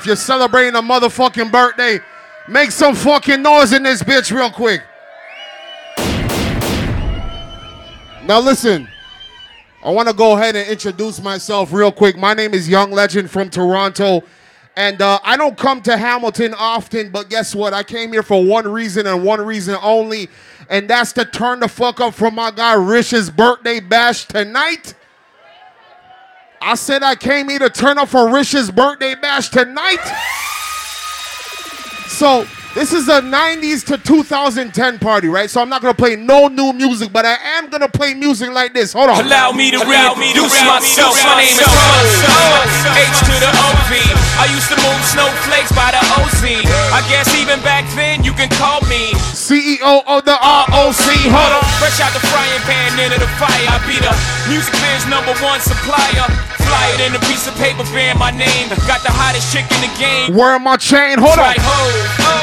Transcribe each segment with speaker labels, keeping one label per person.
Speaker 1: If you're celebrating a motherfucking birthday, make some fucking noise in this bitch real quick. Now listen, I want to go ahead and introduce myself real quick. My name is Young Legend from Toronto. And uh, I don't come to Hamilton often, but guess what? I came here for one reason and one reason only, and that's to turn the fuck up for my guy Rich's birthday bash tonight. I said I came here to turn up for Rich's birthday bash tonight. So this is a 90s to 2010 party, right? So I'm not gonna play no new music, but I am gonna play music like this. Hold on.
Speaker 2: Allow me to reintroduce myself. My name is H to the OV. I used to move snowflakes by the OZ. I guess even back then you can call me
Speaker 1: CEO of the ROC. Hold on.
Speaker 2: Fresh out the frying pan into the fire. I be the music biz number one supplier. Fly it in a piece of paper bearing my name. Got the hottest chick in the game.
Speaker 1: Wearing my chain. Hold on.
Speaker 2: Right, ho, ho.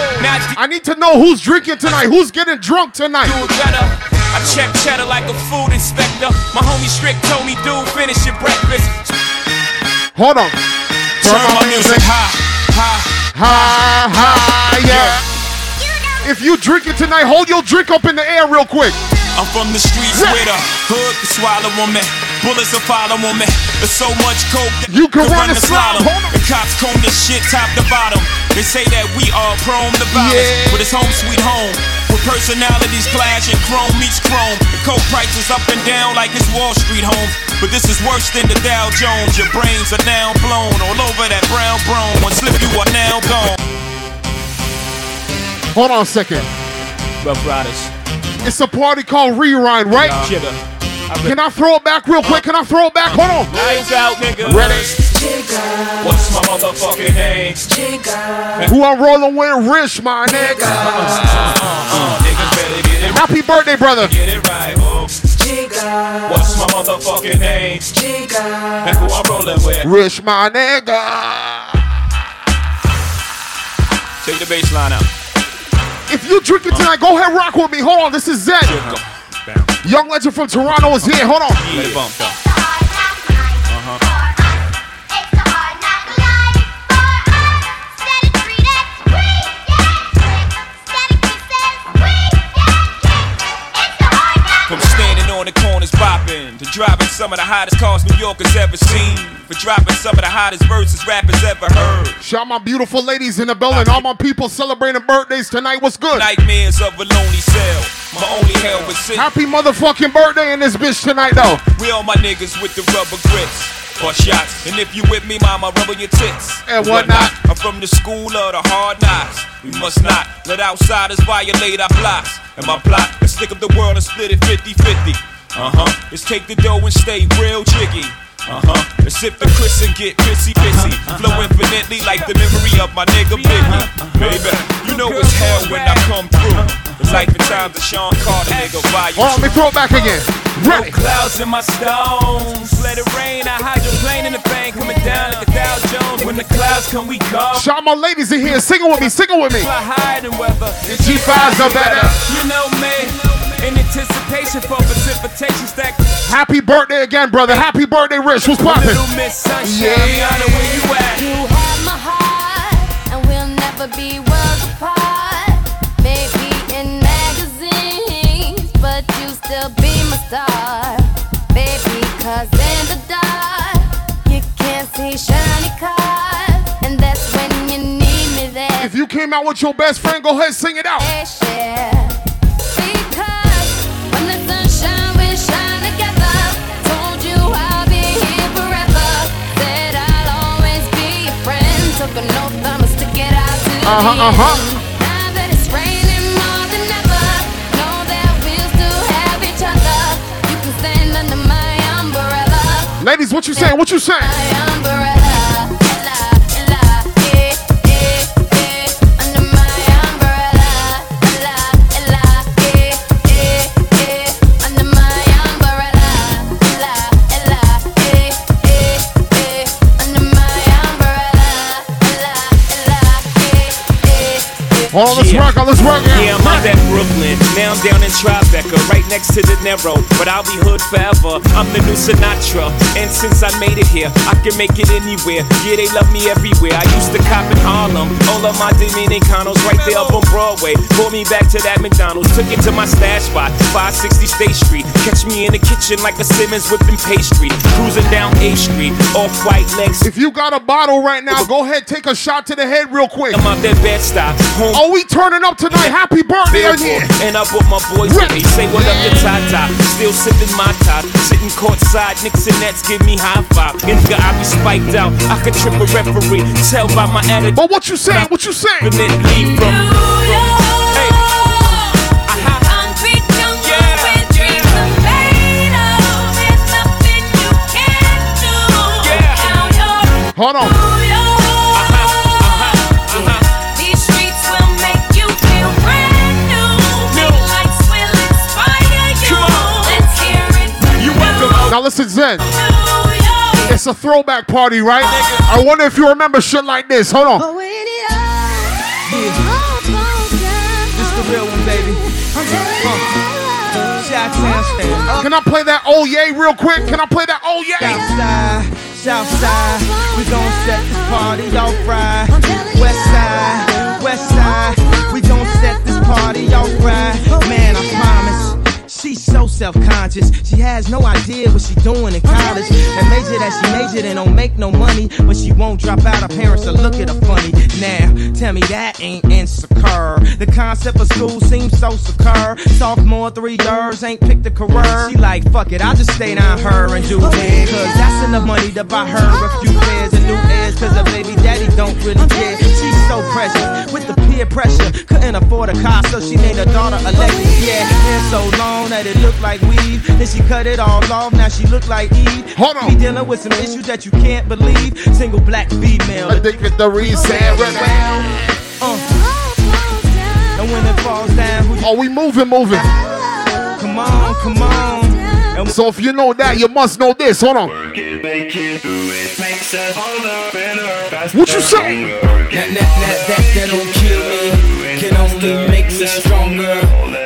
Speaker 1: I need to know who's drinking tonight. Who's getting drunk tonight?
Speaker 2: do it better. I check cheddar like a food inspector. My homie Strick told me, dude, finish your breakfast.
Speaker 1: Hold on.
Speaker 2: Turn my music high, high.
Speaker 1: Ha ha yeah. If you drink it tonight, hold your drink up in the air real quick.
Speaker 2: I'm from the streets
Speaker 1: Yeah.
Speaker 2: where the hood can swallow on me. Bullets will follow on me. There's so much coke that
Speaker 1: You can run the slide.
Speaker 2: slalom. The cops comb this shit top to bottom. They say that we are prone to violence,
Speaker 1: Yeah.
Speaker 2: but it's home sweet home. Where personalities clash and chrome meets chrome. The coke prices up and down like it's Wall Street home. But this is worse than the Dow Jones. Your brains are now blown all over that brown brown. One slip, you are now gone.
Speaker 1: Hold on a second.
Speaker 3: Ruff Ryders.
Speaker 1: It's a party called Rewind, right?
Speaker 3: Jigger.
Speaker 1: Can I throw it back real quick? Can I throw it back? Hold on.
Speaker 3: Lights out, nigga.
Speaker 1: Ready?
Speaker 2: What's my motherfucking name?
Speaker 1: Who I'm rolling with? Rich, my nigga.
Speaker 2: Uh, niggas better get it
Speaker 1: Happy birthday, brother.
Speaker 2: What's my motherfucking name? And who I'm rolling with?
Speaker 1: Rich, my nigga.
Speaker 3: Take the bass line out.
Speaker 1: If you drinking tonight, go ahead, rock with me. Hold on, this is Zed. Young legend from Toronto is here. Hold on.
Speaker 3: Let
Speaker 2: some of the hottest cars New Yorkers ever seen. For dropping some of the hottest verses rappers ever heard.
Speaker 1: Shout my beautiful ladies in the building. All my people celebrating birthdays tonight. What's good?
Speaker 2: Nightmares of a lonely cell. My only hell was sin.
Speaker 1: Happy motherfucking birthday in this bitch tonight, though.
Speaker 2: We all my niggas with the rubber grips. Or shots. And if you with me, mama, rubber your tits.
Speaker 1: And whatnot.
Speaker 2: I'm from the school of the hard knocks. We must not let outsiders violate our blocks. And my plot is stick up the world and split it 50 50. Uh huh. Let's take the dough and stay real jiggy. Uh huh. Let's sip the Chris and get pissy pissy. Flow infinitely like the memory of my nigga Biggie. Baby, you know it's hell when I come through. It's life and times of Sean Carter, nigga. Volume
Speaker 1: let me throw it back again.
Speaker 2: no clouds in my stones. Let it rain. I hydroplane in the thing coming down like a Dow Jones. When the clouds come, we go.
Speaker 1: Shout my ladies in here. Singing with me. Singing with me.
Speaker 2: Fly higher than weather. The
Speaker 1: G5s are better.
Speaker 2: You know me. In anticipation for precipitation stack.
Speaker 1: Happy birthday again, brother. Happy birthday, Rich. What's poppin'?
Speaker 2: Little Miss Sunshine.
Speaker 1: Yeah.
Speaker 2: Rihanna, where you at?
Speaker 4: You have my heart, and we'll never be worlds apart. Maybe in magazines, but you still be my star. Baby, cause in the dark, you can't see shiny cars. And that's when you need me there.
Speaker 1: If you came out with your best friend, go ahead, sing it out.
Speaker 4: share. Because
Speaker 1: Uh-huh, uh-huh.
Speaker 4: stand under my umbrella.
Speaker 1: Ladies, what you saying? What you saying? On, let's
Speaker 2: Yeah.
Speaker 1: work on, let's work.
Speaker 2: Yeah, I'm out at Brooklyn. Now I'm down in Tribeca, right next to De Niro. But I'll be hood forever. I'm the new Sinatra. And since I made it here, I can make it anywhere. Yeah, they love me everywhere. I used to cop in Harlem. All of my Dominicanos right there up on Broadway. Pulled me back to that McDonald's. Took it to my stash spot, 560 State Street. Catch me in the kitchen like a Simmons whipping pastry. Cruising down A Street, off white legs.
Speaker 1: If you got a bottle right now, go ahead, take a shot to the head real quick.
Speaker 2: I'm out that Bed-Stuy. Home
Speaker 1: Oh, we turning up tonight. Happy birthday again.
Speaker 2: Billboard. And I brought my boys with me. Say what up to Tata. Still sipping my top. Sitting courtside. Knicks and Nets give me high five. Nigga, I be spiked out. I could trip a referee. Tell by my attitude.
Speaker 1: But what you saying? What you saying?
Speaker 2: And then leave from. Hey. Aha.
Speaker 1: Now listen, Zen. It's a throwback party, right? I wonder if you remember shit like this. Hold on.
Speaker 5: It's the real one, baby. Chi-town stand up.
Speaker 1: Can I play that oh yay real quick? Can I play that oh yay?
Speaker 5: Southside, Southside, we gon' set this party off right. West side, West side, we gon' set this party off right. Self-conscious. She has no idea what she doing in college. That major that she majored in don't make no money, but she won't drop out. Her parents will look at her funny. Now, tell me that ain't insecure. The concept of school seems so secure. Sophomore, three years, ain't picked a career. She like, fuck it, I'll just stay down her and do it. Cause that's enough money to buy her a few pairs of new ears. Cause her baby daddy don't really care. She's so precious with the peer pressure. Couldn't afford a car, so she named her daughter Alexis. Yeah, hair so long that it looked like weave. Then she cut it all off, now she look like Eve.
Speaker 1: Hold on.
Speaker 5: We dealing with some issues that you can't believe. Single black female.
Speaker 1: Addicted to reset.
Speaker 5: Uh, and when it falls down, who
Speaker 1: Oh, we moving, moving.
Speaker 5: come on, come on. And
Speaker 1: So if you know that, you must know this. Hold on. What you say?
Speaker 6: That, that, that, that, that don't kill me, can only make us stronger.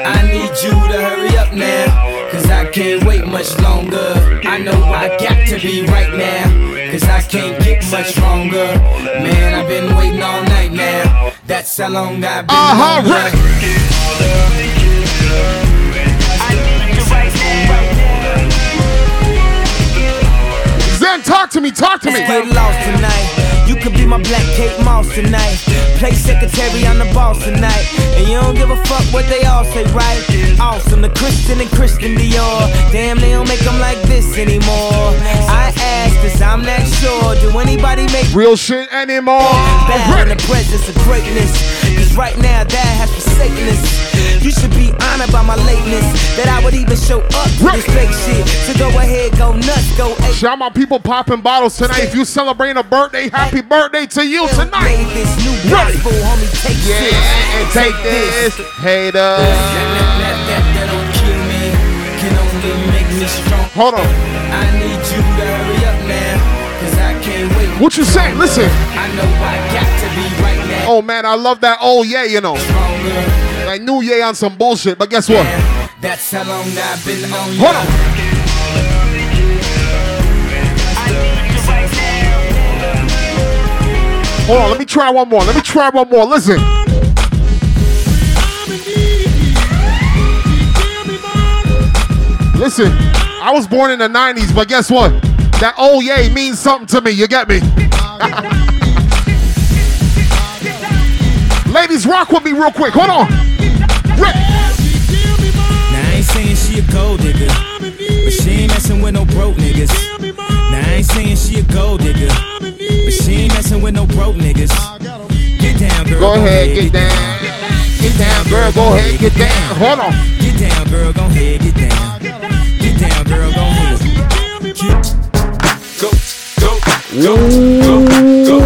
Speaker 6: I need you to hurry up now, cause I can't wait much longer. I know I got to be right now, cause I can't get much stronger. Man, I've been waiting all night now, that's how long I've been
Speaker 1: Uh-huh,
Speaker 6: longer.
Speaker 1: right. Zen, talk to me, talk to me.
Speaker 5: Get lost tonight. You could be my black Kate Moss tonight. Play secretary, I'm the boss tonight. And you don't give a fuck what they all say, right? Awesome, the Christian and Christian Dior. Damn, they don't make them like this anymore. I ask, cause I'm not sure. Do anybody make
Speaker 1: Real shit anymore.
Speaker 5: bow in the presence of greatness? Cause right now, that has forsaken us. You should be honored by my lateness. That I would even show up to this fake shit. So go ahead, go nuts, go ape.
Speaker 1: Shout out my people popping bottles tonight. If you celebrating a birthday, happy birthday to you tonight.
Speaker 5: Made this new gospel, homie. Take
Speaker 1: Yeah,
Speaker 5: this.
Speaker 1: and take this, haters.
Speaker 6: Only make me strong.
Speaker 1: Hold on.
Speaker 6: I need you to hurry up now, cause I can't wait.
Speaker 1: What you say? Listen.
Speaker 6: I know I got to be right now.
Speaker 1: Oh man, I love that. Oh yeah, you know.
Speaker 6: Stronger.
Speaker 1: I knew yeah on some bullshit, but guess what?
Speaker 6: That's how long I've been on
Speaker 1: Hold on. Hold on, let me try one more. Let me try one more. Listen. Listen, I was born in the 90s, but guess what? That oh yay means something to me. You get me? Ladies, rock with me real quick. Hold on.
Speaker 7: A gold digger, but she ain't messing with no broke niggas. Now I ain't saying she a gold digger, but she ain't messing with no broke niggas. Get down, girl.
Speaker 1: Go ahead, get down. Get down, girl. Go ahead, get down. Hold on.
Speaker 7: Get down, girl. Go ahead, get down. Get down, girl. Go ahead.
Speaker 3: Go, go, go, go, go,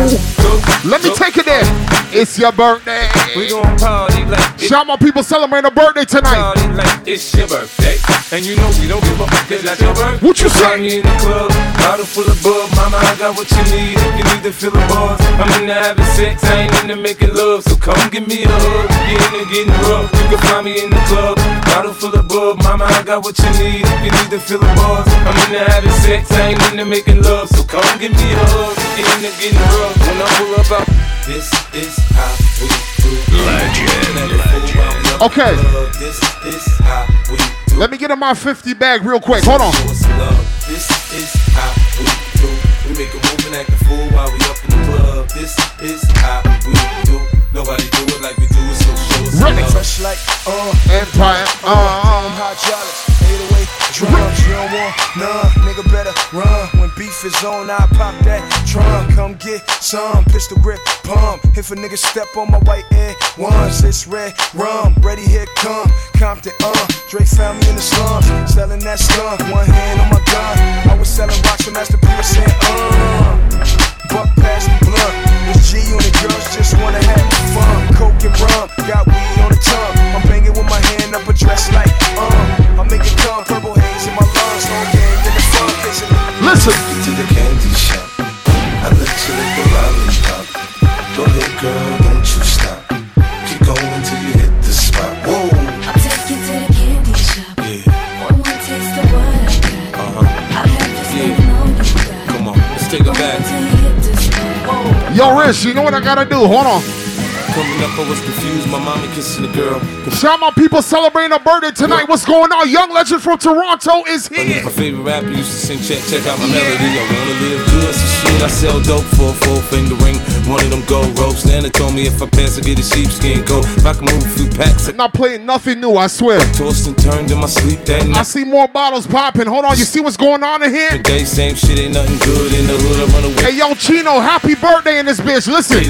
Speaker 3: go.
Speaker 1: Let me take it there. It's your birthday.
Speaker 3: We gon' party like
Speaker 1: Shout my people celebrating a birthday tonight.
Speaker 3: like it's your birthday. And you know we don't give up cause that's your birthday.
Speaker 1: What you say?
Speaker 3: Me in the club, bottle full of bug. Mama, I got what you need if you need to fill the bars. I'm into having sex, I ain't into making love. So come give me a hug. You in getting rough, you can find me in the club. Bottle full of bub, mama, I got what you need. If you need to feel the buzz, I'm into having sex, I ain't into making love. So come give me a hug. You into getting rough when I pull up out. This is how we do.
Speaker 2: Legend, legend.
Speaker 1: Okay.
Speaker 3: This is how we do.
Speaker 1: Let me get in my 50 bag real quick. Hold on.
Speaker 3: Show. This is how we do. We make a move and act a fool while we up in the club. This is how we do. Nobody do it like we do it, so show us
Speaker 1: Really?
Speaker 3: love.
Speaker 8: Fresh like, uh,
Speaker 1: Empire.
Speaker 8: I'm
Speaker 1: Uh,
Speaker 8: hydraulics, 808 drums. You don't want none, nigga better run. Beef is on, I pop that trunk. Come get some pistol grip pump. If a nigga step on my white air ones, it's red rum. Ready, here come Compton, uh. Drake found me in the slums, selling that skunk. One hand on my gun. I was selling rocks when Master P was saying, uh. Buck past the blunt. It's G on the girls just wanna have fun. Coke and rum, got weed on the tongue. I'm banging with my hand up a dress like um. I make it come, purple haze in my lungs. Gang in the
Speaker 1: listen.
Speaker 3: to the candy shop. I let you lick the lollipop. Go ahead, girl, don't you stop. Keep going till you hit the spot. Whoa,
Speaker 4: I'll take you to the candy shop.
Speaker 3: yeah,
Speaker 4: One more taste of what I got.
Speaker 3: uh huh.
Speaker 4: I'll have you
Speaker 3: Yeah.
Speaker 4: sleeping you got.
Speaker 3: Come on, let's take it back.
Speaker 4: Till you hit the spot.
Speaker 1: Yo, Rich, you know what I gotta do? Hold on.
Speaker 3: Coming up, I was confused. My mama kissing the girl.
Speaker 1: Shout out people celebrating a birthday tonight. What's going on? Young legend from Toronto is here.
Speaker 3: My favorite rapper used to sing, check, check out my melody. I wanna live good, so shit. I sell dope for a four finger ring. One of them gold ropes. Nana told me if I pass, I get a sheepskin coat. If I can move a few packs, I
Speaker 1: Not playing nothing new, I swear.
Speaker 3: tossed and turned in my sleep that night.
Speaker 1: I see more bottles popping. Hold on, you see what's going on in here?
Speaker 3: Today, same shit, ain't nothing good in the hood. I run away.
Speaker 1: Hey, yo, Chino, happy birthday in this bitch. Listen.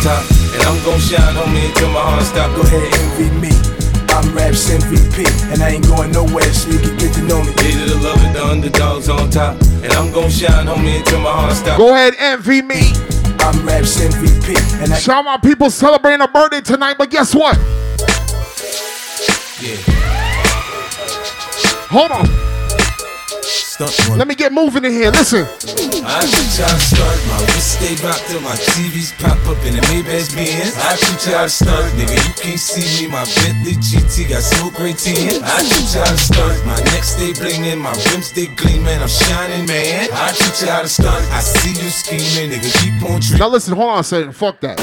Speaker 3: Hated to love it, the underdogs on top. And I'm gon' shine on me until my heart stop. Go ahead.
Speaker 8: envy me. I'm Raps MVP, and I ain't going nowhere, so you can get to know me.
Speaker 3: Hated to love it, the underdogs on top. And I'm gon' shine on me until my heart stop.
Speaker 1: Go ahead, envy me.
Speaker 8: I'm Raps MVP, and I
Speaker 1: Shout out people celebrating a birthday tonight, but guess what?
Speaker 3: Yeah.
Speaker 1: Hold on.
Speaker 3: Stunt.
Speaker 1: Let me get moving in here. Listen.
Speaker 3: I teach you how to start. My wrist stay rocked till my TVs pop up in the Maybach Benz. I teach you how to start. Nigga, you can't see me. My Bentley GT got so great tin. I teach you how to start. My neck stay blingin'. My rims stay gleaming. I'm shining, man. I teach you how to start. I see you scheming. Nigga, keep on dreaming.
Speaker 1: Now listen, hold on a second. Fuck that.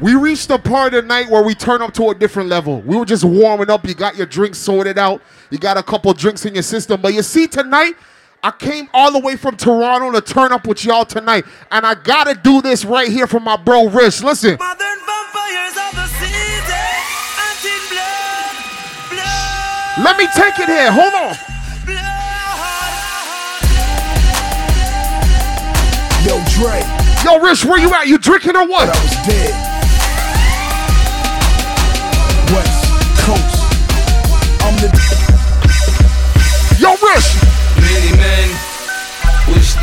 Speaker 1: We reached the part of the night where we turn up to a different level. We were just warming up. You got your drinks sorted out. You got a couple drinks in your system. But you see, tonight, I came all the way from Toronto to turn up with y'all tonight. And I gotta do this right here for my bro Rich. Listen.
Speaker 9: Modern vampires of the city, until blood, blood,
Speaker 1: Let me take it here. Hold on.
Speaker 8: Yo, Dre,
Speaker 1: Yo, Rich, where you at? You drinking or what?
Speaker 8: I was dead. West Coast. I'm the
Speaker 1: Yo, Rich.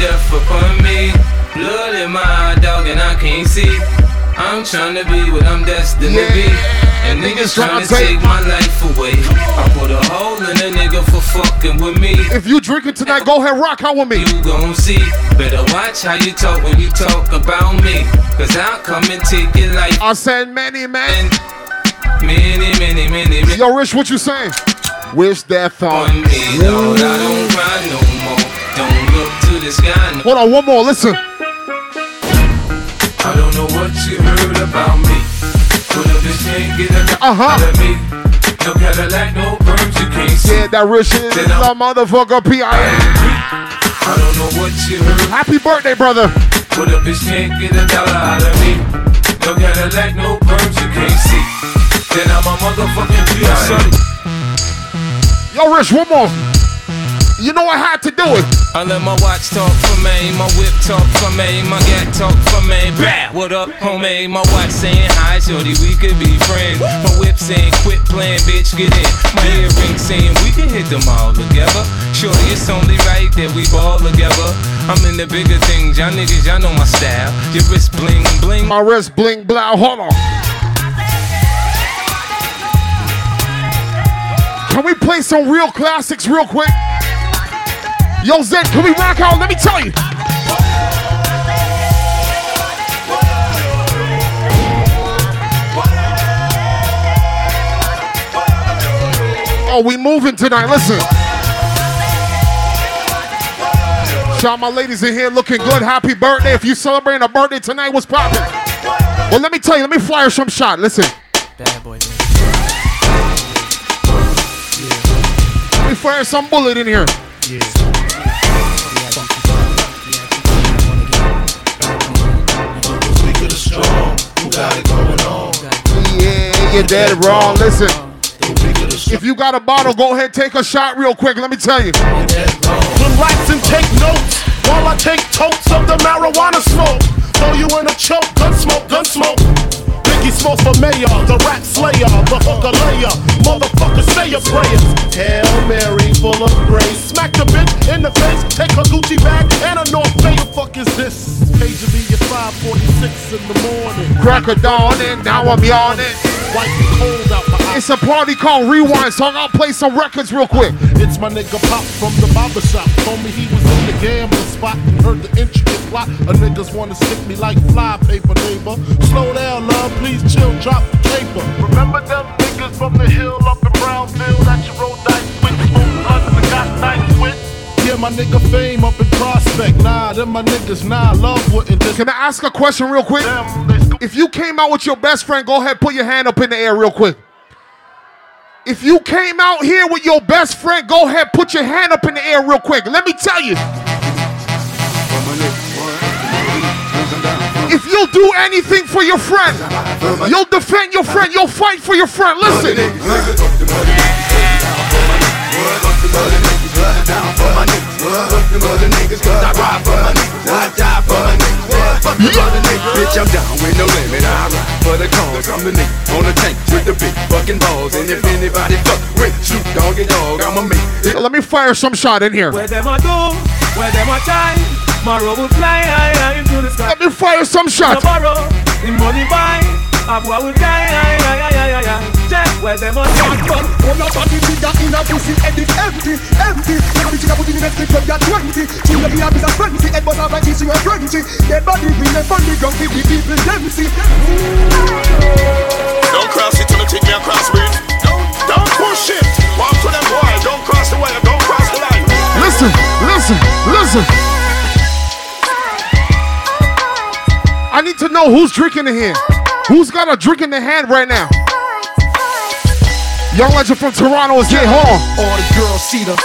Speaker 3: Many men wish death upon me. Blood in my dog and I can't see. I'm trying to be what I'm destined to be. And niggas trying to take my life away. I put a hole in a nigga for fucking with me.
Speaker 1: If you drinking tonight, go ahead, rock out with me.
Speaker 3: You gon' see. Better watch how you talk when you talk about me. Cause I'll come and take your life.
Speaker 1: I said many, man.
Speaker 3: Many, many, many, many.
Speaker 1: Yo, Rich, what you saying? Wish death on
Speaker 3: On me, Lord, I don't cry no more. Don't look to the sky. No.
Speaker 1: Hold on, one more. Listen.
Speaker 3: I don't know what you heard about me. But a bitch can't get a
Speaker 1: Uh-huh.
Speaker 3: out of me. No Cadillac, no perms, you can't see.
Speaker 1: Yeah, that Rich is
Speaker 3: Then I'm-
Speaker 1: the motherfucker P.I.
Speaker 3: I don't know what you heard.
Speaker 1: Happy birthday, brother.
Speaker 3: But up bitch can't get a dollar out of me. No Cadillac, no perms, you can't see. Then I'm a motherfucking P.I.A.
Speaker 1: Yo, Rich, one more. You know I had to do it.
Speaker 3: I let my watch talk for me, my whip talk for me, my gat talk for me. Bah, what up, homie? My watch saying hi, shorty, we could be friends. My whip saying quit playing, bitch, get in. My earring saying we can hit them all together. Shorty, it's only right that we ball together. I'm in the bigger things, y'all niggas, y'all know my style. Your wrist bling bling.
Speaker 1: My wrist bling blow. Hold on. Can we play some real classics real quick? Yo, Zen, can we rock out? Let me tell you. Oh, we moving tonight. Listen. Shout my ladies in here looking good. Happy birthday. If you celebrating a birthday tonight, what's poppin'? Well, let me tell you, let me fire some shot. Listen.
Speaker 10: Bad boy.
Speaker 1: Let me fire some bullet in here. Yeah. You're dead wrong. Listen. If you got a bottle, go ahead, take a shot real quick. Let me tell you.
Speaker 7: Relax and take notes while I take totes of the marijuana smoke. Throw you in a choke, gun smoke, gun smoke. Biggie Smalls for mayor, the rap slayer, the hooker layer. Motherfucker, say your prayers. Hail Mary, full of grace. Smack the bitch in the face, take her Gucci bag and a North Face. The fuck is this? Paging me at 546 in the morning.
Speaker 1: Crack a dawn and now I'm yawning.
Speaker 7: Wipe the cold out my eyes.
Speaker 1: It's a party called Rewind, so I'll play some records real quick.
Speaker 7: It's my nigga Pop from the barber shop. Told me he was in the gambling spot and heard the intricate plot. A niggas wanna stick me like fly paper, neighbor. Slow down, love, please chill, drop the paper. Remember them niggas from the hill up in Brownsville that you rolled dice with, smoked blunts and got nice with? Yeah, my nigga fame up in Prospect. Nah, them my niggas, nah, love wouldn't just
Speaker 1: Can I ask a question real quick?
Speaker 7: them.
Speaker 1: If you came out with your best friend, go ahead, put your hand up in the air real quick. If you came out here with your best friend, go ahead, put your hand up in the air real quick. Let me tell you. If you'll do anything for your friend, you'll defend your friend, you'll fight for your friend. Listen.
Speaker 11: Bitch, I'm down with no limit. I ride for the cause. I'm the nigga on the tank with the big fucking balls. And if anybody fuck with Snoop Doggy Dogg, I'ma make it.
Speaker 1: Let me fire some shot in here.
Speaker 3: Where them a do, where them a try. Tomorrow will fly high, high into the sky.
Speaker 1: Let me fire some shots.
Speaker 3: Tomorrow, the money buy. A boy will die, high, high, high, high, high. Check where them a try.
Speaker 12: All your body figure in a pussy and it's empty, empty. Your bitch in put in the next clip when you're 20. She will be happy as 20, and but I'm like she was 20. Dead body bring them on the ground, give the people them see.
Speaker 1: Know who's drinking in here. Who's got a drink in their hand right now? Young legend from Toronto is here. Hold on.
Speaker 12: All the girls see them.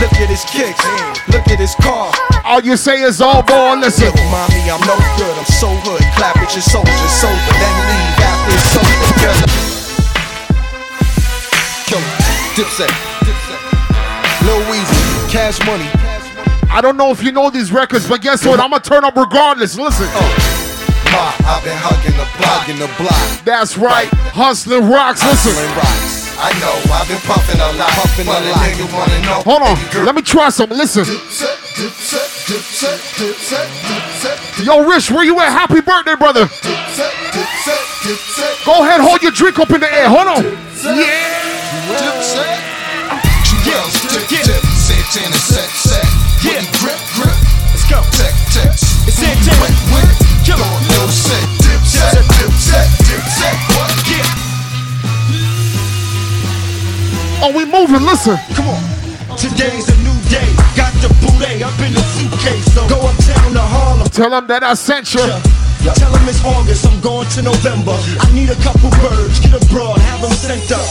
Speaker 12: Look at his kicks, look at his car.
Speaker 1: All you say is all ball. Listen.
Speaker 12: Yo, mommy, I'm no good. I'm so hood. Clap at your soldiers, sober, then leave after it's over. Yo, Dipset, Lil Weezy, Cash Money.
Speaker 1: I don't know if you know these records, but guess what? I'm gonna turn up regardless. Listen. Oh.
Speaker 12: Ma, I've been hugging the block, in the block.
Speaker 1: That's right. Hustling rocks. Listen.
Speaker 12: Hustling rocks. I know, I've been puffing a lot. Puffing a lot. nigga wanna know.
Speaker 1: Hold on. Let me try something. Listen. Yo, Rich, where you at? Happy birthday, brother. Go ahead, hold your drink up in the air. Hold on.
Speaker 12: Yeah. Dipset. Juelz, dip, dip, Santana, set, set. Yeah. Grip, grip.
Speaker 3: Let's go.
Speaker 12: Tech, text.
Speaker 3: It's
Speaker 12: wet.
Speaker 3: Kill
Speaker 12: Go,
Speaker 3: it.
Speaker 12: no set. Dipset, Dipset, Dipset. What?
Speaker 3: Yeah.
Speaker 1: Oh, we moving. Listen.
Speaker 12: Come on. Today's a new day. Got the boulet up in the suitcase. So go uptown to Harlem.
Speaker 1: Tell them that I sent you.
Speaker 12: Tell them it's August, I'm going to November. I need a couple birds, get abroad, have them sent up.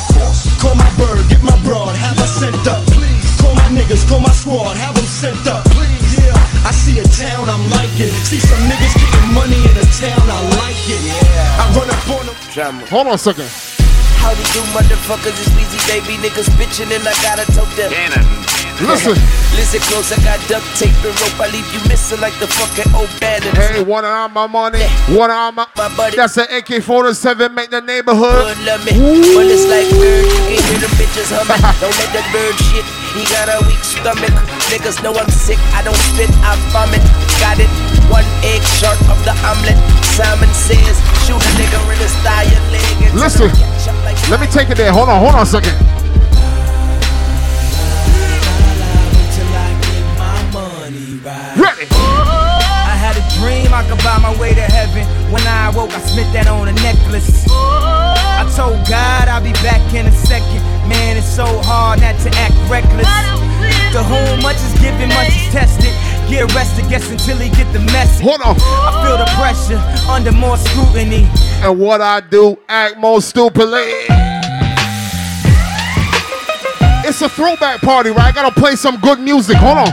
Speaker 12: Call my bird, get my broad, have her sent up. Please. Call my niggas, call my squad, have them sent up. Yeah, I see a town, I'm liking. See some niggas getting money in a town, I like it. Yeah. I run up on them.
Speaker 1: Hold on a second.
Speaker 13: How to do motherfuckers is Weezy baby niggas bitching and I gotta tote them.
Speaker 1: Listen.
Speaker 13: Listen close, I got duct tape and rope. I leave you missing like the fucking old bandit.
Speaker 1: Hey, one on my money, one on my.
Speaker 13: My buddy.
Speaker 1: That's an AK-47. Make the neighborhood.
Speaker 13: Would love me, but it's like bird. You can hear the bitches humming. don't let the bird shit. He got a weak stomach. Niggas know I'm sick. I don't spit, I vomit. Got it. One egg short of the omelet. Simon says, shoot a nigga in his thigh and leg.
Speaker 1: Listen.
Speaker 13: him catch up like
Speaker 1: Let me take it there. Hold on, hold on a second.
Speaker 3: I get my money right.
Speaker 1: Ready.
Speaker 3: I had a dream I
Speaker 5: could buy my way to heaven. When I awoke, I spent that on a necklace. I told God I'll be back in a second. Man, it's so hard not to act reckless. To whom much is given, much is tested. Get arrested, guess until he get the message.
Speaker 1: Hold on.
Speaker 5: I feel the pressure under more scrutiny.
Speaker 1: And what I do, act more stupidly. It's a throwback party, right? I gotta play some good music. Hold on.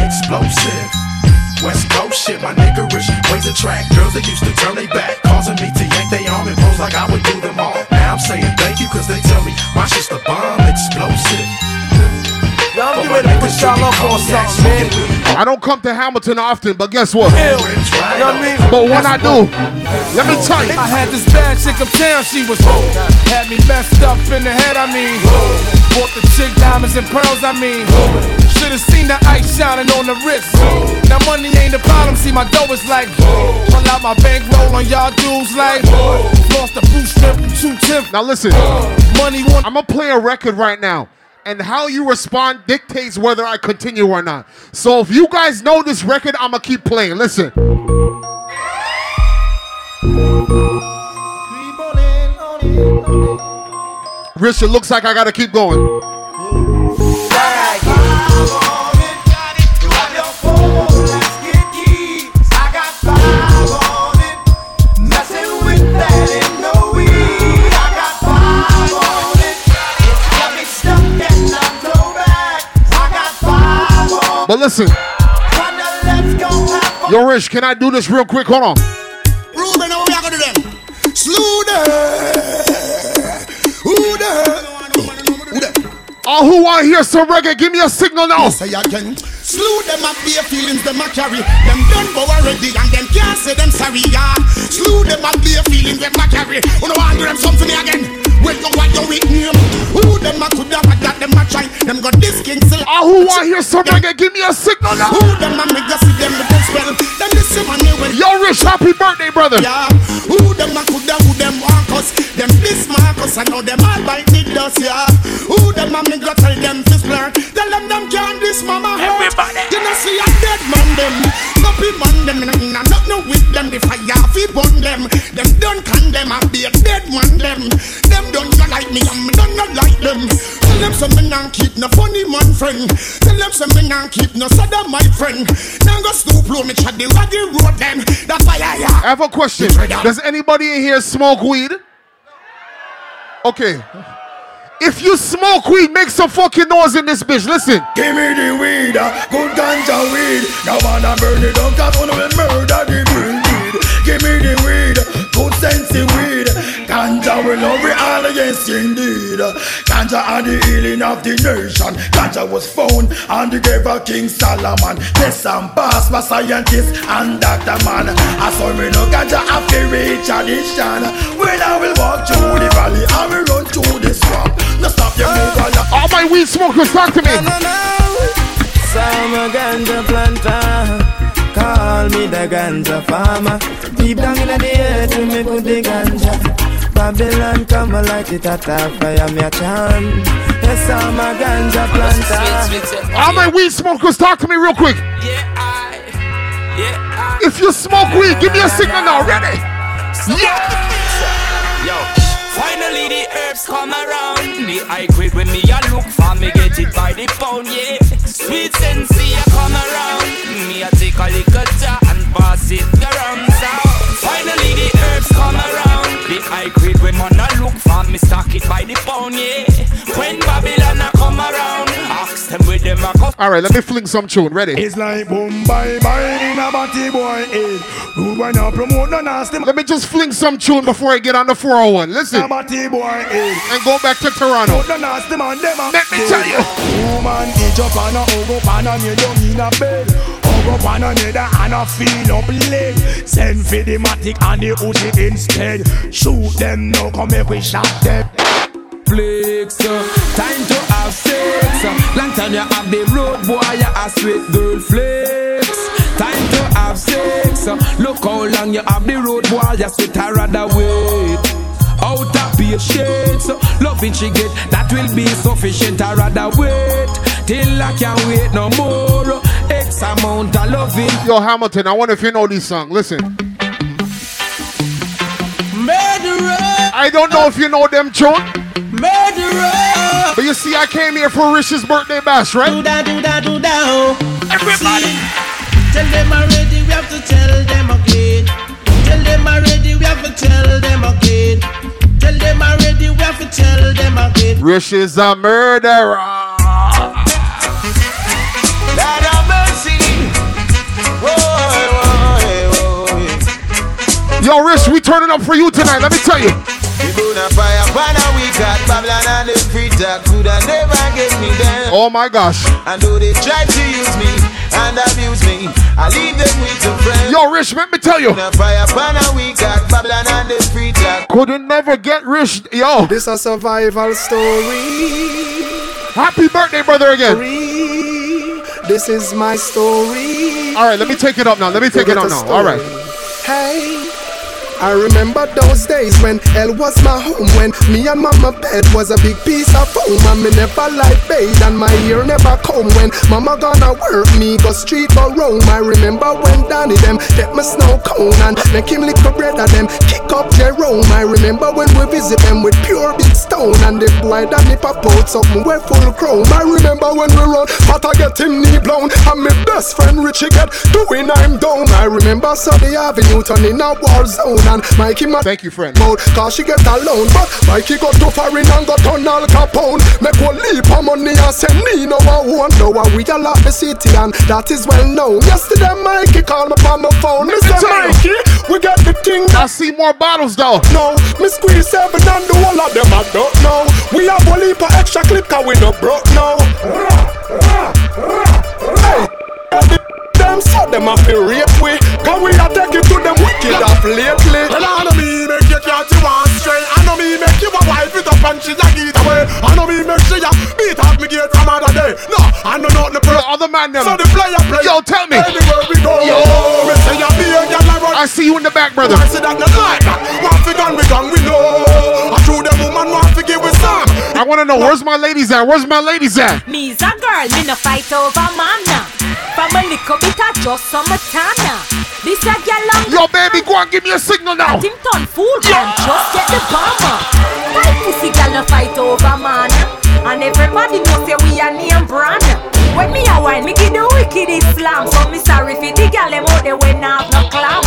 Speaker 10: Explosive. West Coast shit, my nigga niggerish ways attract girls that used to turn their back, causing me to yank they arm and pose like I would do them all. Saying thank you, cause they tell me my shit's the bomb, explosive.
Speaker 5: Y'all get ready to push y'all up on something, man.
Speaker 1: I don't come to Hamilton often, but guess what?
Speaker 5: Ill. You know what I mean?
Speaker 1: But when I do, let me tell you.
Speaker 14: I had this bad chick uptown, she was Had me messed up in the head, I mean Bought the chick diamonds and pearls, I mean Should've seen the ice shining on the wrist Now money ain't the problem, see my dough is like Pull out my bankroll on y'all dudes like Lost the blue strip two tip
Speaker 1: Now listen,
Speaker 14: Money want
Speaker 1: I'm gonna play a record right now. And how you respond dictates whether I continue or not. So if you guys know this record, I'm gonna keep playing. Listen. Rich, it looks like I gotta keep going. Listen. Yo, Rich, can I do this real quick? Hold on.
Speaker 15: Ruben, how we are gonna do them? Slew. Who the?
Speaker 1: All who oh, want to hear some reggae, give me a signal now.
Speaker 15: Say again. Slew them up their feelings, them a carry. Them done go already and them can't say them sorry, yeah. Slew them up their feelings, them a carry. Who no want do them something again? Well, you want your with name? Who them a could have that them a try? Them got this king still.
Speaker 1: All who want hear some reggae, give me a signal now.
Speaker 15: Who them a make you see them with them spell? Them this money when
Speaker 1: Yo, Rich, happy birthday, brother.
Speaker 15: yeah. Who them a could have who them want us? Them this Marcus I know them all bite the dust, yeah. Who them a make you tell them to learn? Tell them them can't this mama hurt. Everybody. You know see a dead man them. No man them, no with them. The fire fi burn them. Them don't condemn and be a dead man them. Them don't not like me and me don't not like them. Tell them some me not keep no funny man friend. Tell them some me not keep no sada my friend. Now go stoop low me chat the raggy road them. That's why I
Speaker 1: I have a question. Does anybody in here smoke weed? Okay. If you smoke weed, make some fucking noise in this bitch. Listen.
Speaker 10: Give me the weed, uh, good ganja weed. Now wanna burn it down, cause wanna murder the green weed. Give me the weed, good sensey weed. Ganja will love it all, yes indeed. Ganja are the healing of the nation. Ganja was found on the grave of King Solomon. Yes, and pass by scientists and doctor man. I saw me no ganja after reach addition. When I will walk through the valley, I will run through the swamp. No stop your move on
Speaker 1: All my weed smokers, talk to me.
Speaker 5: Some a ganja planter. Call me the ganja farmer. Deep down in the earth, we me put the ganja. Babylon come a light it at a fire, me a chant. Yes, I'm a ganja planter.
Speaker 1: All my weed smokers, talk to me real quick. If you smoke weed, give me a signal now. Ready? Yeah.
Speaker 3: Yo, finally the herbs come around. The high grade when me a look for me get it by the pound, yeah. Sweet sensei a little jar and pass it around. So finally the herbs come around. The high grade when man a look for me stock it by the pound, yeah. Them with them a go.
Speaker 1: All right, let me fling some tune. Ready?
Speaker 10: It's like boom, bye, bye, in a batty boy head. Rude boy now promote no nasty
Speaker 1: Let me just fling some tune before I get on the 401. Listen.
Speaker 10: a batty boy head.
Speaker 1: And go back to Toronto.
Speaker 10: Put the nasty man, them a
Speaker 1: Let me tell you.
Speaker 10: Woman, each up on a hug up on a knee down in a bed. Hug up on another and a feel up leg. Send for the matic and the Uzi instead. Shoot them now, come make we shot them.
Speaker 16: Flex. uh, Time to have sex. uh, Long time you have the road boy, you a sweet girl flex. Time to have sex. uh, Look how long you have the road boy, you sweet I rather wait. Out of patience, loving she get that will be sufficient. I rather wait
Speaker 5: till I can't wait no more. X amount of loving.
Speaker 1: Yo, Hamilton, I wonder if you know this song. Listen.
Speaker 9: Murderer.
Speaker 1: I don't know if you know them tune.
Speaker 9: Murderer.
Speaker 1: But you see, I came here for Rich's birthday bash, right?
Speaker 9: Do that, do that, do that. Oh. Everybody. Tell them already, we have to tell them again. Tell them already, we have to tell them again. Tell them already, we have to tell them again.
Speaker 1: Rich is a murderer.
Speaker 9: Lord mercy.
Speaker 1: Yo, Rich, we turning up for you tonight. Let me tell you.
Speaker 17: We burn a fire, banner we got Babylon and the free talk coulda never get me down.
Speaker 1: Oh my gosh.
Speaker 17: And though they try to use me and abuse me, I leave them with some friends.
Speaker 1: Yo, Rich, let me tell you.
Speaker 17: Burn a fire, banner we got Babylon and the free talk.
Speaker 1: Couldn't never get rich. Yo.
Speaker 18: This a survival story.
Speaker 1: Happy birthday, brother, again.
Speaker 18: This is my story.
Speaker 1: All right, let me take it up now. Let me take it up now. All right.
Speaker 18: Hey. I remember those days when hell was my home When me and mama bed was a big piece of foam And me never like bathe and my ear never comb. When mama gonna work me go street go roam I remember when Danny them get my snow cone And make him lick the bread of them kick up Jerome. I remember when we visit them with pure big stone And the boy Danny pop out something we full chrome. I remember when we run but I get him knee blown And my best friend Richie get doing I'm down. I remember Sunday Avenue turning a war zone and Mikey
Speaker 1: Thank you, friend.
Speaker 18: Mouth, cause she get alone But Mikey got too foreign and got on Al Capone. Make one leap of money and send me no one. Know how we all the city and that is well known. Yesterday Mikey called me on my phone. Mr. Mikey, we got the thing
Speaker 1: I see more bottles though.
Speaker 18: No, me squeeze seven and the whole of them I don't know. We have one leap of extra clip cause we no broke now them so them a feel rape we Cause we a take it to them wicked off lately
Speaker 8: Well, I know me make you catch you one straight. I know me make you a wife it up and she a get away. I know me make she a beat out me gate from other day. No, I know not the pro.
Speaker 1: other man them.
Speaker 8: So the player play.
Speaker 1: Yo, tell me.
Speaker 8: Anywhere we go.
Speaker 1: Yo.
Speaker 8: Me say you be a girl I run.
Speaker 1: I see you in the back, brother.
Speaker 8: I say that not like that. One fi gun we gun we know. I true them woman want to give we some.
Speaker 1: I want to know where's my ladies at? Where's my ladies at?
Speaker 19: Me's a girl, me no fight over man now. From a little bit of just summertime now. This a girl long
Speaker 1: Yo, baby, go and give me a signal now.
Speaker 19: Him turn fool can just get the bomber. Why pussy girl no fight over man? And everybody knows say we a name brand. When me a wine, me give the wicked slam. So me sorry for the girl them out there when I have no clam.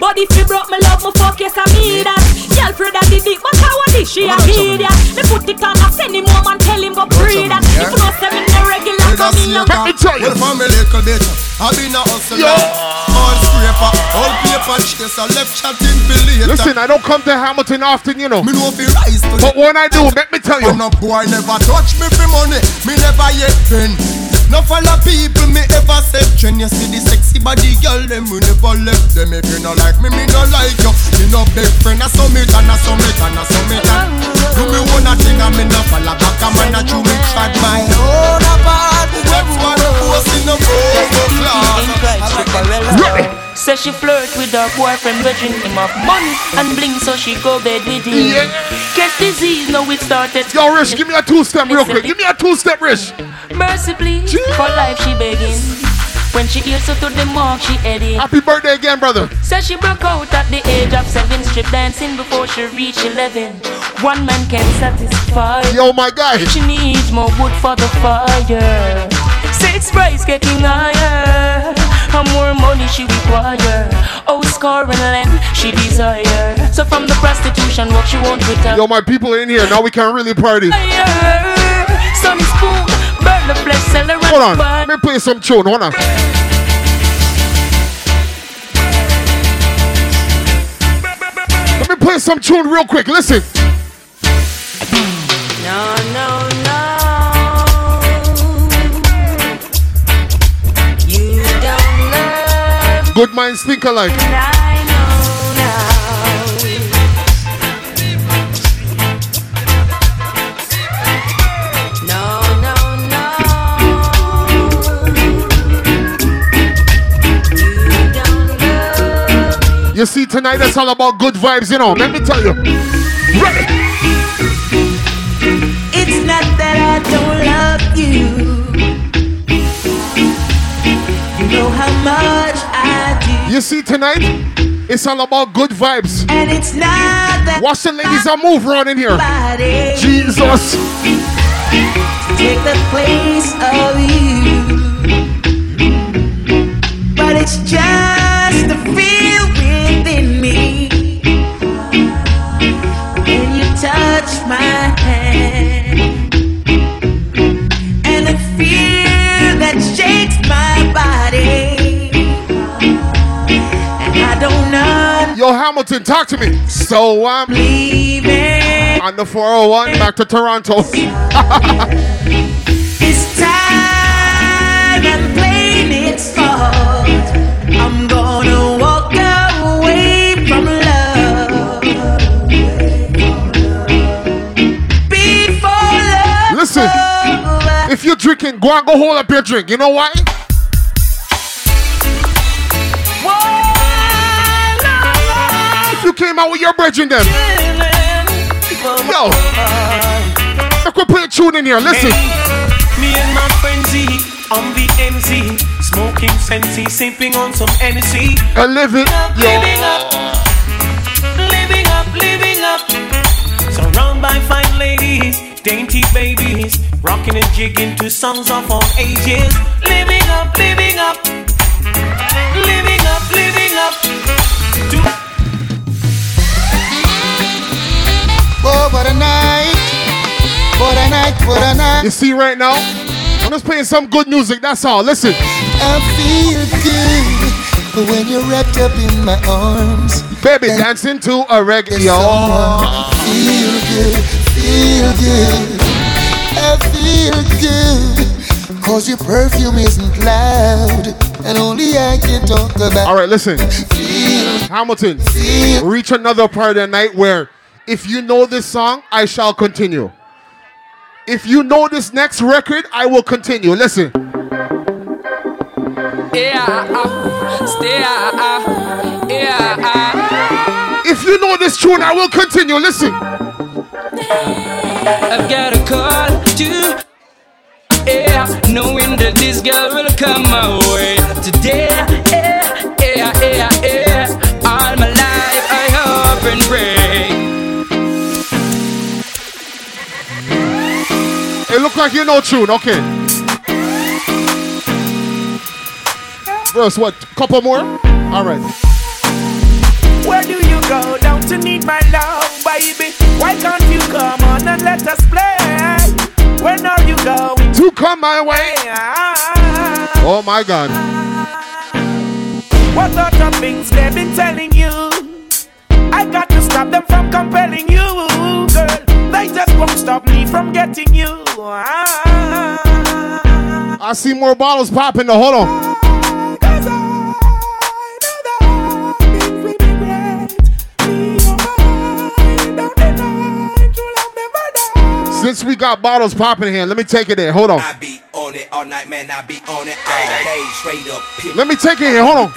Speaker 19: But if you broke me love, me fuck yes I mean that. Girl Fred a did it, but how was this? She a idiot. Me put it on, I send him home and tell him go pray that. Regular, come in and
Speaker 1: Let me tell you.
Speaker 8: Well, from a little bit, I been a hustler. All scraper, all paper chaser, left chatting for later.
Speaker 1: Listen, I don't come to Hamilton often, you know.
Speaker 8: Me know fi rise to
Speaker 1: But when I do, let me tell you.
Speaker 8: No boy never touch me for money, me never yet been. No follow people me ever said When you see the sexy body girl them we never left them. If you no like me, me no like you. Me no big friend, I summit and I summit and I summit and Do me one a thing and me no follow back man a chew me tried my own apart. Everyone a post in the
Speaker 20: Ready. Say she flirt with her boyfriend, virgin him of money and bling, so she go bed with him.
Speaker 1: Yeah.
Speaker 20: Get disease, now it started.
Speaker 1: Yo, Rich, give me a two-step real quick. Give me a two-step, Rich.
Speaker 20: Mercy, please. For life, she begging. When she hears her to the mark, she heading.
Speaker 1: Happy birthday again, brother.
Speaker 20: Says she broke out at the age of seven, strip dancing before she reached eleven. One man can satisfy.
Speaker 1: Yo, my guy.
Speaker 20: She needs more wood for the fire. Six price getting higher. More money she require. Oh, scoring land she desire. So from the prostitution work she won't retire.
Speaker 1: Yo, my people are in here. Now we can't really party.
Speaker 20: Sunny spoon, burn the flesh, sell the
Speaker 1: Hold on. Let me play some tune. Hold on. Let me play some tune real quick. Listen.
Speaker 19: No, no,
Speaker 1: Good minds think alike.
Speaker 19: me, I know now. No, no, no.
Speaker 1: You see, tonight it's all about good vibes, you know. Let me tell you. Tonight, it's all about good vibes.
Speaker 4: And it's not that
Speaker 1: Watch the ladies that move around in here.
Speaker 4: body
Speaker 1: Jesus.
Speaker 4: take the place of you. But it's just the feel
Speaker 1: Hamilton, talk to me. So I'm
Speaker 4: leaving
Speaker 1: on the 401 back to Toronto.
Speaker 4: This time I'm playing it smart. I'm gonna walk away from love. Before love.
Speaker 1: Listen, if you're drinking, go and go hold up your drink. You know why? Came out with your brethren then. Yo. Put a tune in here. Listen.
Speaker 9: Me and my on the smoking Sensi, sipping on some.
Speaker 1: I live it.
Speaker 9: Living up, living up, living up. Surrounded by fine ladies, dainty babies, rocking and jigging to songs of all ages. Living up, living up, living up, living up. To
Speaker 21: Oh, what a night. What a night, what a night.
Speaker 1: You see right now? I'm just playing some good music. That's all. Listen.
Speaker 21: I feel good when you're wrapped up in my arms.
Speaker 1: Baby, dancing to a reggae. Yo.
Speaker 21: Feel good, feel good. I feel good. Cause your perfume isn't loud. And only I can talk about
Speaker 1: All right, listen. Hamilton, reach another part of the night where if you know this song, I shall continue. If you know this next record, I will continue. Listen.
Speaker 22: Yeah, uh, uh, uh.
Speaker 1: If you know this tune, I will continue. Listen.
Speaker 22: I've got a call to yeah, knowing that this girl will come my way today. Yeah, yeah, yeah, yeah. All my life I hope and pray.
Speaker 1: It look like you know tune. Okay. Verse what? Couple more? All right.
Speaker 9: Where do you go down to need my love, baby? Why can't you come on and let us play? When are you going
Speaker 1: to come my way? Oh my God.
Speaker 9: What sort of things they've been telling you? I got to stop them from compelling you, girl. They just won't stop me from getting you.
Speaker 1: I see more bottles popping. Though. Hold on. Since we got bottles popping here, let me take it in. Hold on.
Speaker 17: I be on it all night, man. I be on it all day, straight up. Pick
Speaker 1: Let me take it here. Hold on.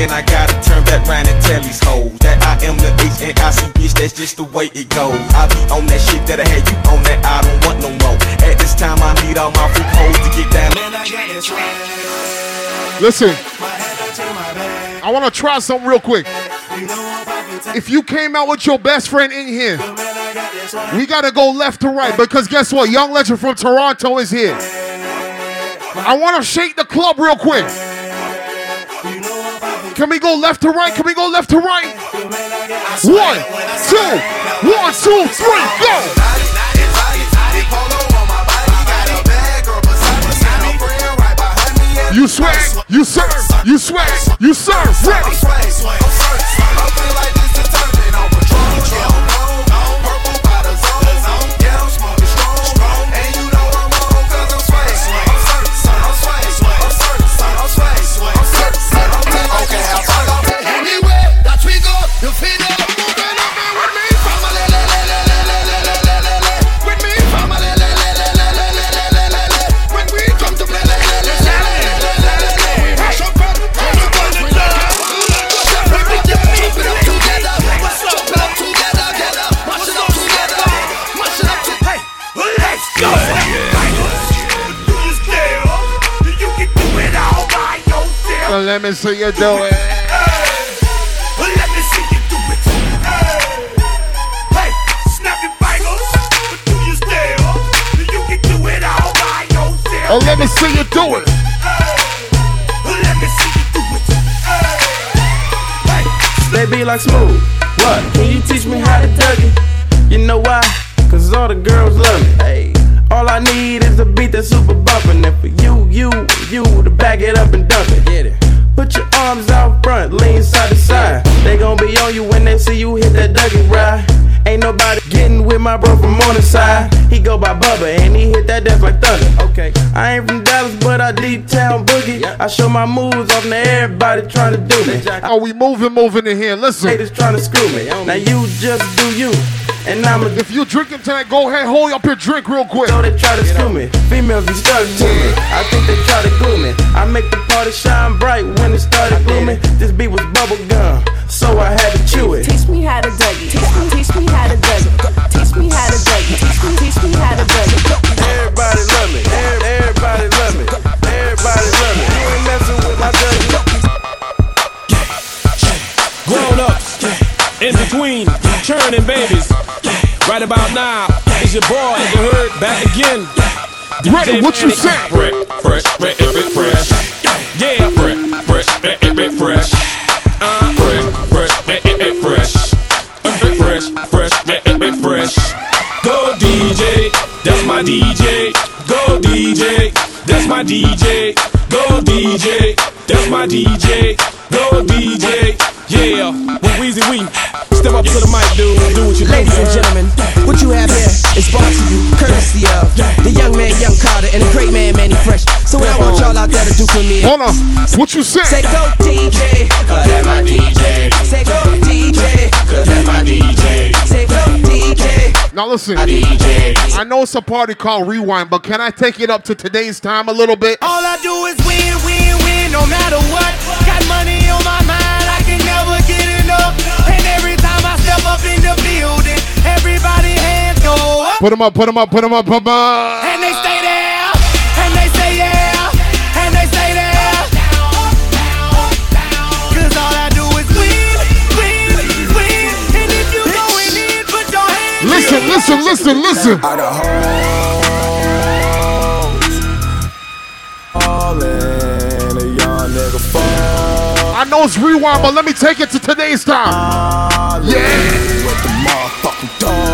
Speaker 17: And I gotta turn back round and tell these hoes that I am the H and I see bitch. That's just the way it goes. I be on that shit that I had you on that. I don't want no more. At this time, I need all my freak hoes to get down. Man, I got this
Speaker 1: Listen. I want to try something real quick. If you came out with your best friend in here, we got to go left to right because guess what? Young Legend from Toronto is here. I want to shake the club real quick. Can we go left to right? Can we go left to right? One, two, one, two, three, go! You swag, you serve, you swag, you serve, ready. Let me see you do it.
Speaker 5: Let me see you do it. Hey, snap your fingers. Do you still? You can do it all by yourself.
Speaker 1: Oh, let me see you do it.
Speaker 5: Let me see you do it.
Speaker 23: They be like smooth. What? Can you teach me how to Dougie? You know why? Cause all the girls love me. Hey. All I need is a beat that's super bumpin'. And for you, you, you to back it up and dump it. Get it. Put your arms out front, lean side to side. They gon' be on you when they see you hit that Dougie ride. Ain't nobody getting with my bro from on the side. He go by Bubba and he hit that death like thunder. Okay, I ain't from Dallas, but I deep town boogie. I show my moves off to everybody trying to do me.
Speaker 1: Oh, we moving, moving in here. Listen.
Speaker 23: Haters trying to screw me. Now you just do you. And I'm a
Speaker 1: If you drinking tonight, go ahead, hold up your drink real quick.
Speaker 23: So they try to screw me. Females be stuck to me. I think they try to glue me. I make the party shine bright when it started glooming. This beat was bubble gum,
Speaker 1: Ready, what you say?
Speaker 2: Fresh, fresh, fresh, fresh, fresh. Yeah, fresh, fresh, fresh, fresh, fresh. Uh, fresh, fresh, fresh, fresh, fresh. Uh, Fresh, fresh, fresh, fresh, fresh. Go DJ, that's my DJ. Go DJ, that's my DJ. Go DJ, that's my DJ. Go DJ, yeah. When Weezy we step up to the mic, dude, do what you do.
Speaker 13: Ladies and gentlemen, what I want y'all out there to do for me
Speaker 1: Hold on. What you say?
Speaker 13: say go DJ, cause that's my DJ. Say go DJ, cause that's my DJ. Say go DJ.
Speaker 1: Now listen.
Speaker 13: DJ.
Speaker 1: I know it's a party called Rewind, but can I take it up to today's time a little bit?
Speaker 5: All I do is win, win, win, no matter what. Got money on my mind, I can never get enough. And every time I step up in the building, everybody hands go up.
Speaker 1: Put them up, put them up, put them up, put them up.
Speaker 5: And they stay there,
Speaker 1: Listen, listen, listen, listen. I know it's rewind, but let me take it to today's time. Yeah.
Speaker 8: I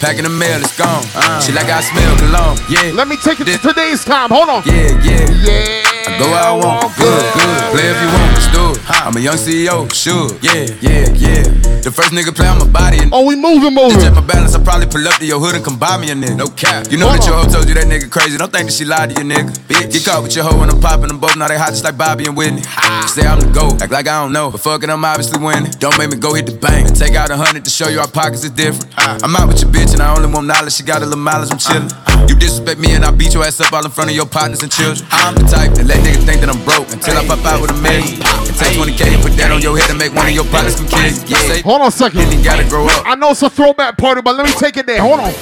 Speaker 11: Packing the mail, it's gone. She like I smell cologne. Yeah.
Speaker 1: Let me take it to today's time. Hold on.
Speaker 11: Yeah, yeah.
Speaker 1: Yeah.
Speaker 11: I go where I want. Good, good. Play if you want, let's do it. I'm a young CEO, sure. Yeah, yeah, yeah. The first nigga play on my body and
Speaker 1: Oh, we moving, moving.
Speaker 11: check my balance. I probably pull up to your hood and come buy me a nigga. No cap. You know that your hoe told you that nigga crazy. Don't think that she lied to you, nigga. Bitch. Get caught with your hoe and I'm popping them both. Now they hot just like Bobby and Whitney. Say I'm the GOAT. Act like I don't know. But fuck it, I'm obviously winning. Don't make me go hit the bank. And take out a hundred to show you our pockets is different. I'm out with your bitch and I only want knowledge. She got a little mileage, I'm chillin'. Uh-huh. You disrespect me and I beat your ass up all in front of your partners and children. I'm the type that let niggas think that I'm broke until I pop out with a million. And take 20k and put that on your head and make one of your partners come kill you. Yeah,
Speaker 1: Hold on a second.
Speaker 11: Then you gotta grow up.
Speaker 1: I know it's a throwback party, but let me take it there. Hold on.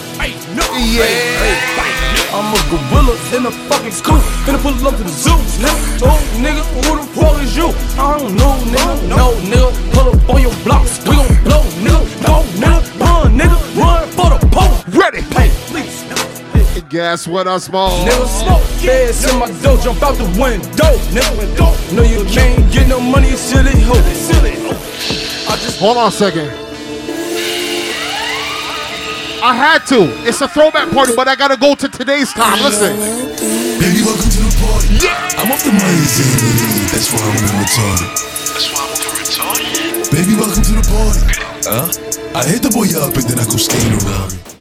Speaker 14: I'm a gorilla in a fucking school. Finna pull up to the zoo, nigga. Oh, nigga, who the fuck is you? I don't know, nigga. No, nigga. Pull up on your blocks. We gon' blow, nigga. Go, nigga. Run, nigga. Run for the pole.
Speaker 1: Ready.
Speaker 14: Hey, please.
Speaker 1: Guess what I smoke?
Speaker 14: Nigga, smoke feds in my dough, jump out the window, nigga. No, you can't get no money, silly hoe. Silly hoe. I just
Speaker 1: Hold on a second. I had to. It's a throwback party, but I gotta go to today's time. Listen.
Speaker 10: Baby, welcome to the party. Yeah. I'm off the money, That's why I'm retarded.
Speaker 11: That's why I'm retarded.
Speaker 10: Baby, welcome to the party. Huh? I hit the boy up and then I go skate around.